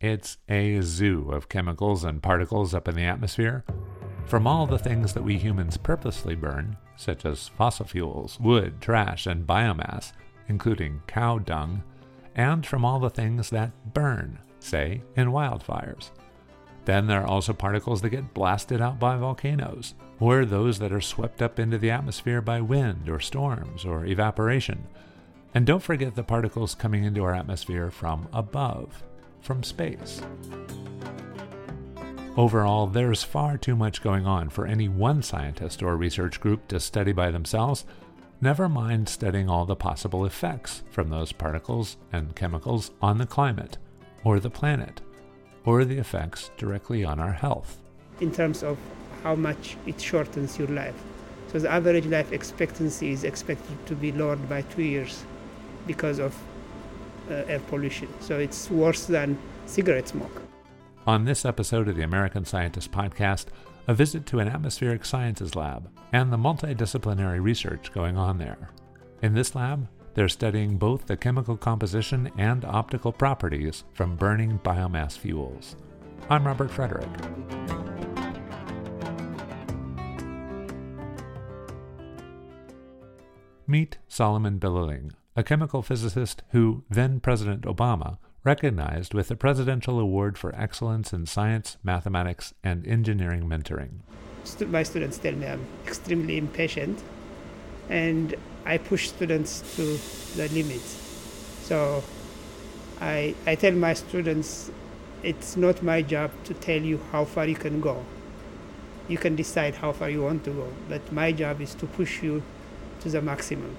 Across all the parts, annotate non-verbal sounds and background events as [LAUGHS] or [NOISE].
It's a zoo of chemicals and particles up in the atmosphere. From all the things that we humans purposely burn, such as fossil fuels, wood, trash, and biomass, including cow dung, and from all the things that burn, say, in wildfires. Then there are also particles that get blasted out by volcanoes, or those that are swept up into the atmosphere by wind or storms or evaporation. And don't forget the particles coming into our atmosphere from above, from space. Overall, there's far too much going on for any one scientist or research group to study by themselves, never mind studying all the possible effects from those particles and chemicals on the climate, or the planet, or the effects directly on our health. in terms of how much it shortens your life. So the average life expectancy is expected to be lowered by two years because of Uh, air pollution. So it's worse than cigarette smoke. On this episode of the American Scientist Podcast, a visit to an atmospheric sciences lab and the multidisciplinary research going on there. In this lab, they're studying both the chemical composition and optical properties from burning biomass fuels. I'm Robert Frederick. Meet Solomon Bililign, a chemical physicist who then President Obama recognized with the Presidential Award for Excellence in Science, Mathematics, and Engineering Mentoring. My students tell me I'm extremely impatient and I push students to the limits. So I, I tell my students it's not my job to tell you how far you can go. You can decide how far you want to go, but my job is to push you to the maximum.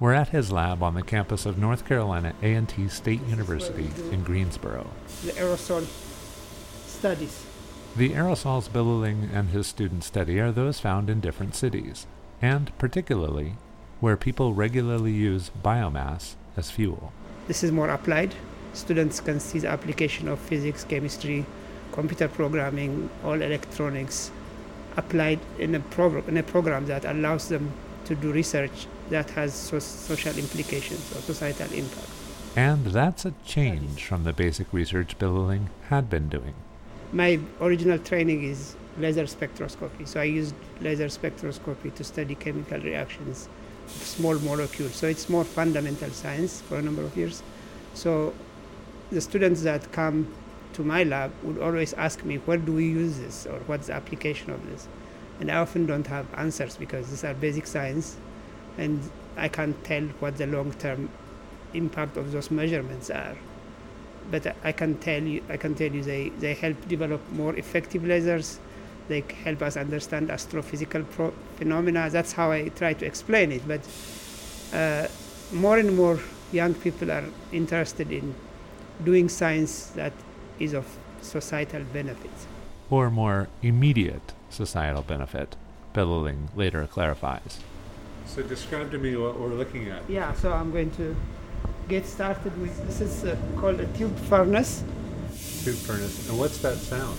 We're at his lab on the campus of North Carolina A&T State University in Greensboro. The aerosol studies. The aerosols Bililign and his students study are those found in different cities, and particularly where people regularly use biomass as fuel. This is more applied. Students can see the application of physics, chemistry, computer programming, all electronics applied in a, progr- in a program that allows them to do research that has so- social implications or societal impact. And that's a change from the basic research Bililign had been doing. My original training is laser spectroscopy, so I used laser spectroscopy to study chemical reactions of small molecules. So it's more fundamental science for a number of years. So the students that come to my lab would always ask me, where do we use this or what's the application of this? And I often don't have answers because these are basic science and I can't tell what the long term impact of those measurements are. But I- can tell you, I can tell you, they, they help develop more effective lasers. They help us understand astrophysical pro- phenomena. That's how I try to explain it. But uh, more and more young people are interested in doing science that is of societal benefit. Or more immediate societal benefit, Bililign later clarifies. So describe to me what we're looking at. Yeah, so I'm going to get started with this is uh, called a tube furnace. Tube furnace. And what's that sound?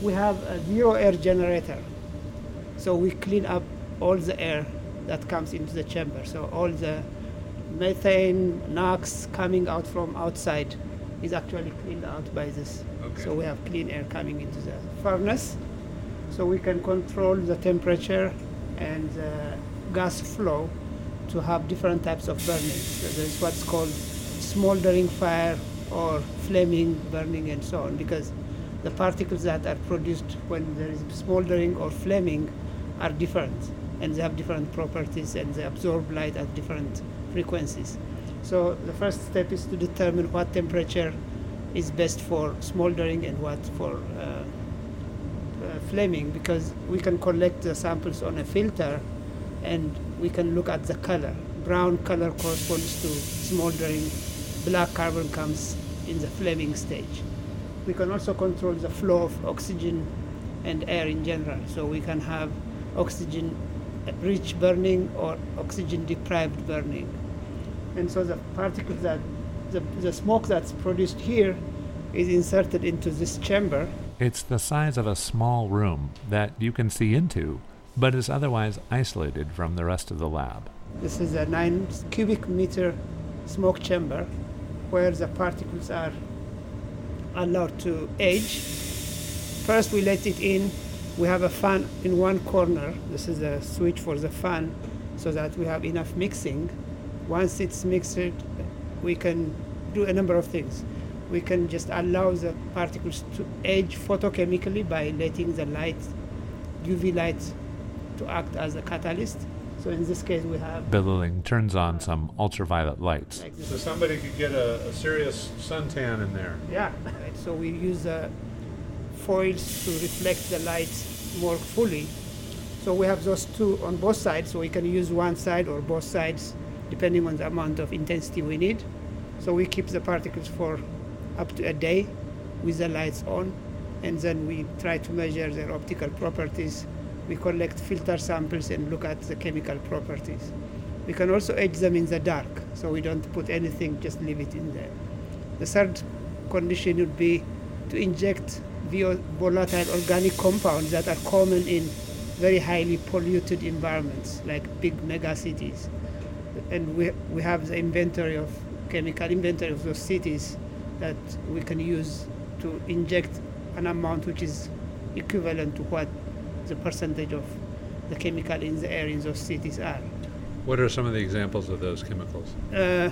We have a zero air generator. So we clean up all the air that comes into the chamber. So all the methane, NOx coming out from outside is actually cleaned out by this. Okay. So we have clean air coming into the furnace. So we can control the temperature and the gas flow to have different types of burning. So there's what's called smoldering fire or flaming burning and so on because the particles that are produced when there is smoldering or flaming are different and they have different properties and they absorb light at different frequencies. So the first step is to determine what temperature is best for smoldering and what for uh, uh, flaming because we can collect the samples on a filter and we can look at the color. Brown color corresponds to smoldering, black carbon comes in the flaming stage. We can also control the flow of oxygen and air in general, so we can have oxygen rich burning or oxygen deprived burning. And so the particles that, the, the smoke that's produced here is inserted into this chamber It's the size of a small room that you can see into, but is otherwise isolated from the rest of the lab. This is a nine cubic meter smoke chamber where the particles are allowed to age. First, we let it in. We have a fan in one corner. This is a switch for the fan so that we have enough mixing. Once it's mixed, we can do a number of things. We can just allow the particles to age photochemically by letting the light, UV light, to act as a catalyst. So in this case, we have Bililign turns on some ultraviolet lights. like. So somebody could get a, a serious suntan in there. Yeah. So we use uh, foils to reflect the light more fully. So we have those two on both sides, so we can use one side or both sides depending on the amount of intensity we need. So we keep the particles for up to a day with the lights on, and then we try to measure their optical properties. We collect filter samples and look at the chemical properties. We can also etch them in the dark, so we don't put anything, just leave it in there. The third condition would be to inject volatile organic compounds that are common in very highly polluted environments like big megacities. And we, we have the inventory of chemical inventory of those cities that we can use to inject an amount which is equivalent to what the percentage of the chemical in the air in those cities are. What are some of the examples of those chemicals? uh,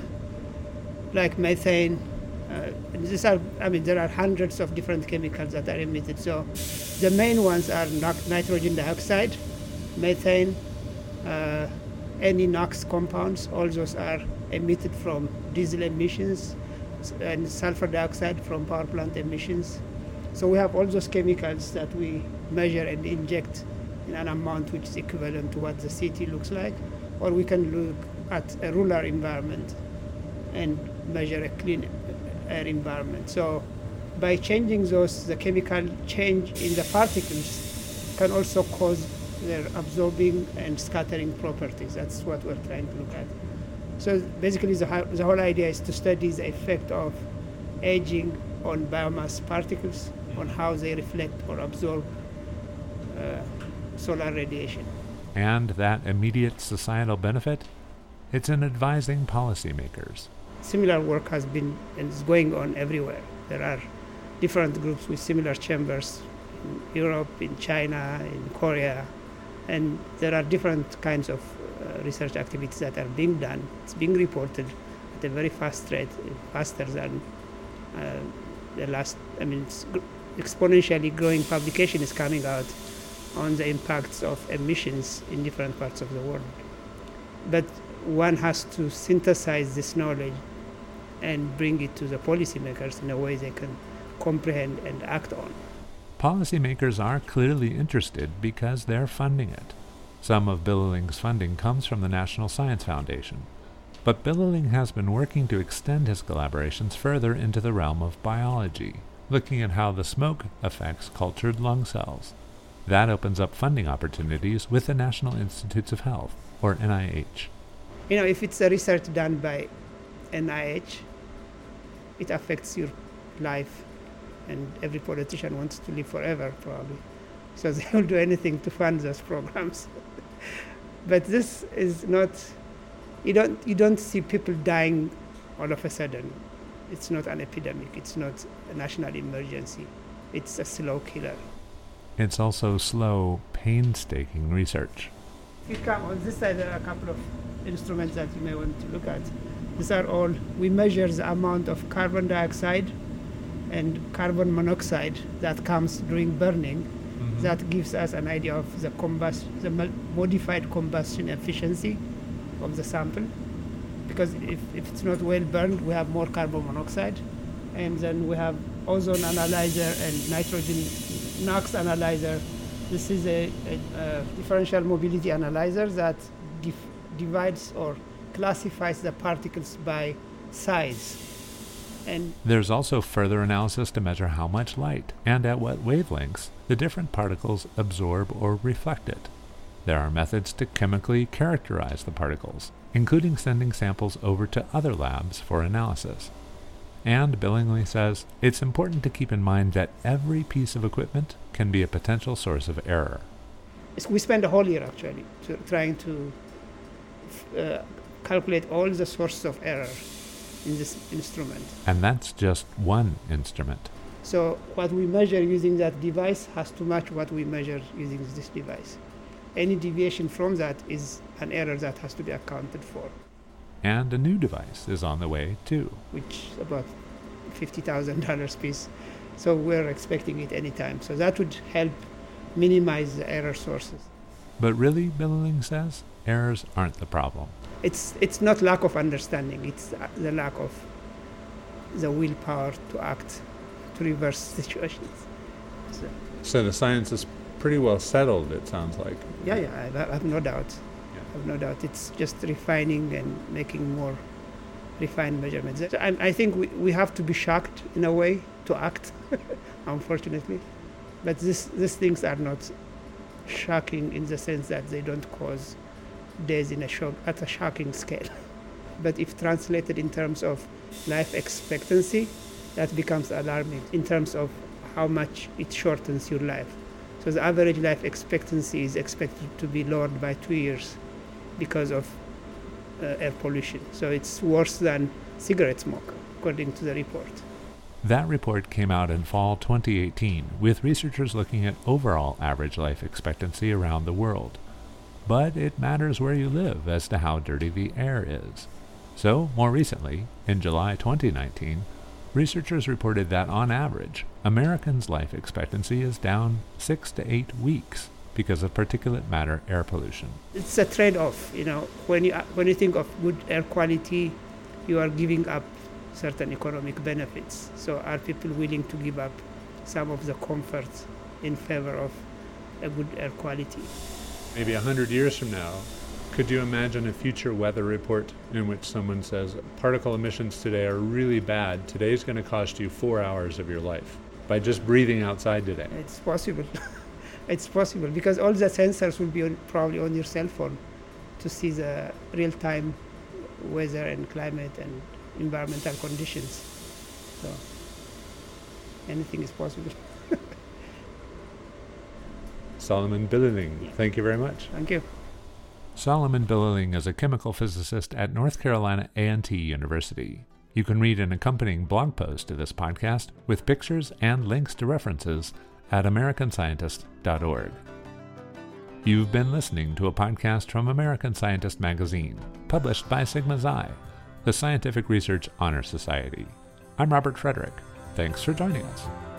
like methane. Uh, these are, I mean, there are hundreds of different chemicals that are emitted. So the main ones are nitrogen dioxide, methane, uh, any NOx compounds. All those are emitted from diesel emissions and sulfur dioxide from power plant emissions. So we have all those chemicals that we measure and inject in an amount which is equivalent to what the city looks like, or we can look at a rural environment and measure a clean air environment. So by changing those, the chemical change in the particles can also cause their absorbing and scattering properties. That's what we're trying to look at. So basically, the, the whole idea is to study the effect of aging on biomass particles, on how they reflect or absorb uh, solar radiation. And that immediate societal benefit? It's in advising policymakers. similar work has been and is going on everywhere. There are different groups with similar chambers in Europe, in China, in Korea, and there are different kinds of uh, research activities that are being done. It's being reported at a very fast rate, faster than uh, the last. I mean, exponentially growing publication is coming out on the impacts of emissions in different parts of the world. But one has to synthesize this knowledge and bring it to the policymakers in a way they can comprehend and act on. Policymakers are clearly interested because they're funding it. Some of Bililign's funding comes from the National Science Foundation. But Bililign has been working to extend his collaborations further into the realm of biology, looking at how the smoke affects cultured lung cells. That opens up funding opportunities with the National Institutes of Health, or NIH. You know, if it's a research done by NIH, it affects your life, and every politician wants to live forever, probably. So [LAUGHS] they will do anything to fund those programs. [LAUGHS] but this is not. You don't you don't see people dying all of a sudden. It's not an epidemic. It's not a national emergency. It's a slow killer. It's also slow, painstaking research. If you come on this side, there are a couple of instruments that you may want to look at. These are all, we measure the amount of carbon dioxide and carbon monoxide that comes during burning. Mm-hmm. That gives us an idea of the combust, the modified combustion efficiency of the sample. Because if, if it's not well burned, we have more carbon monoxide. And then we have ozone analyzer and nitrogen NOx analyzer. This is a, a, a differential mobility analyzer that dif- divides or classifies the particles by size. And There's also further analysis to measure how much light and at what wavelengths the different particles absorb or reflect it. There are methods to chemically characterize the particles, including sending samples over to other labs for analysis. And Billingsley says it's important to keep in mind that every piece of equipment can be a potential source of error. we spend a whole year actually to, trying to uh, calculate all the sources of error in this instrument. And that's just one instrument. So what we measure using that device has to match what we measure using this device. Any deviation from that is an error that has to be accounted for, And a new device is on the way, too. which is about $50,000 piece. So we're expecting it anytime. So that would help minimize the error sources. But really, Bililign says, errors aren't the problem. It's, it's not lack of understanding, it's uh, the lack of the willpower to act, to reverse [LAUGHS] situations. So, So the science is pretty well settled, it sounds like. yeah, yeah, I, have no doubt. Yeah. I have no doubt. It's just refining and making more refined measurements. I, I think we, we have to be shocked in a way to act, [LAUGHS] unfortunately. But this, these things are not shocking in the sense that they don't cause death in a shock, at a shocking scale. [LAUGHS] but if translated in terms of life expectancy, that becomes alarming in terms of how much it shortens your life. So the average life expectancy is expected to be lowered by two years because of uh, air pollution. So it's worse than cigarette smoke, according to the report. That report came out in fall 2018 with researchers looking at overall average life expectancy around the world. But it matters where you live as to how dirty the air is. So, more recently, in July 2019, researchers reported that on average, Americans' life expectancy is down 6 to 8 weeks because of particulate matter air pollution. It's a trade-off, you know. When you when you think of good air quality, you are giving up certain economic benefits. So are people willing to give up some of the comforts in favor of a good air quality? Maybe a hundred years from now, could you imagine a future weather report in which someone says particle emissions today are really bad? Today's going to cost you four hours of your life by just breathing outside today. It's possible. [LAUGHS] it's possible because all the sensors will be on, probably on your cell phone to see the real-time weather and climate and environmental conditions. So anything is possible. [LAUGHS] Solomon Bililign, thank you very much. Thank you. Solomon Bililign is a chemical physicist at North Carolina A&T University. You can read an accompanying blog post to this podcast with pictures and links to references at americanscientist.org. You've been listening to a podcast from American Scientist magazine, published by Sigma Xi, the Scientific Research Honor Society. I'm Robert Frederick. Thanks for joining us.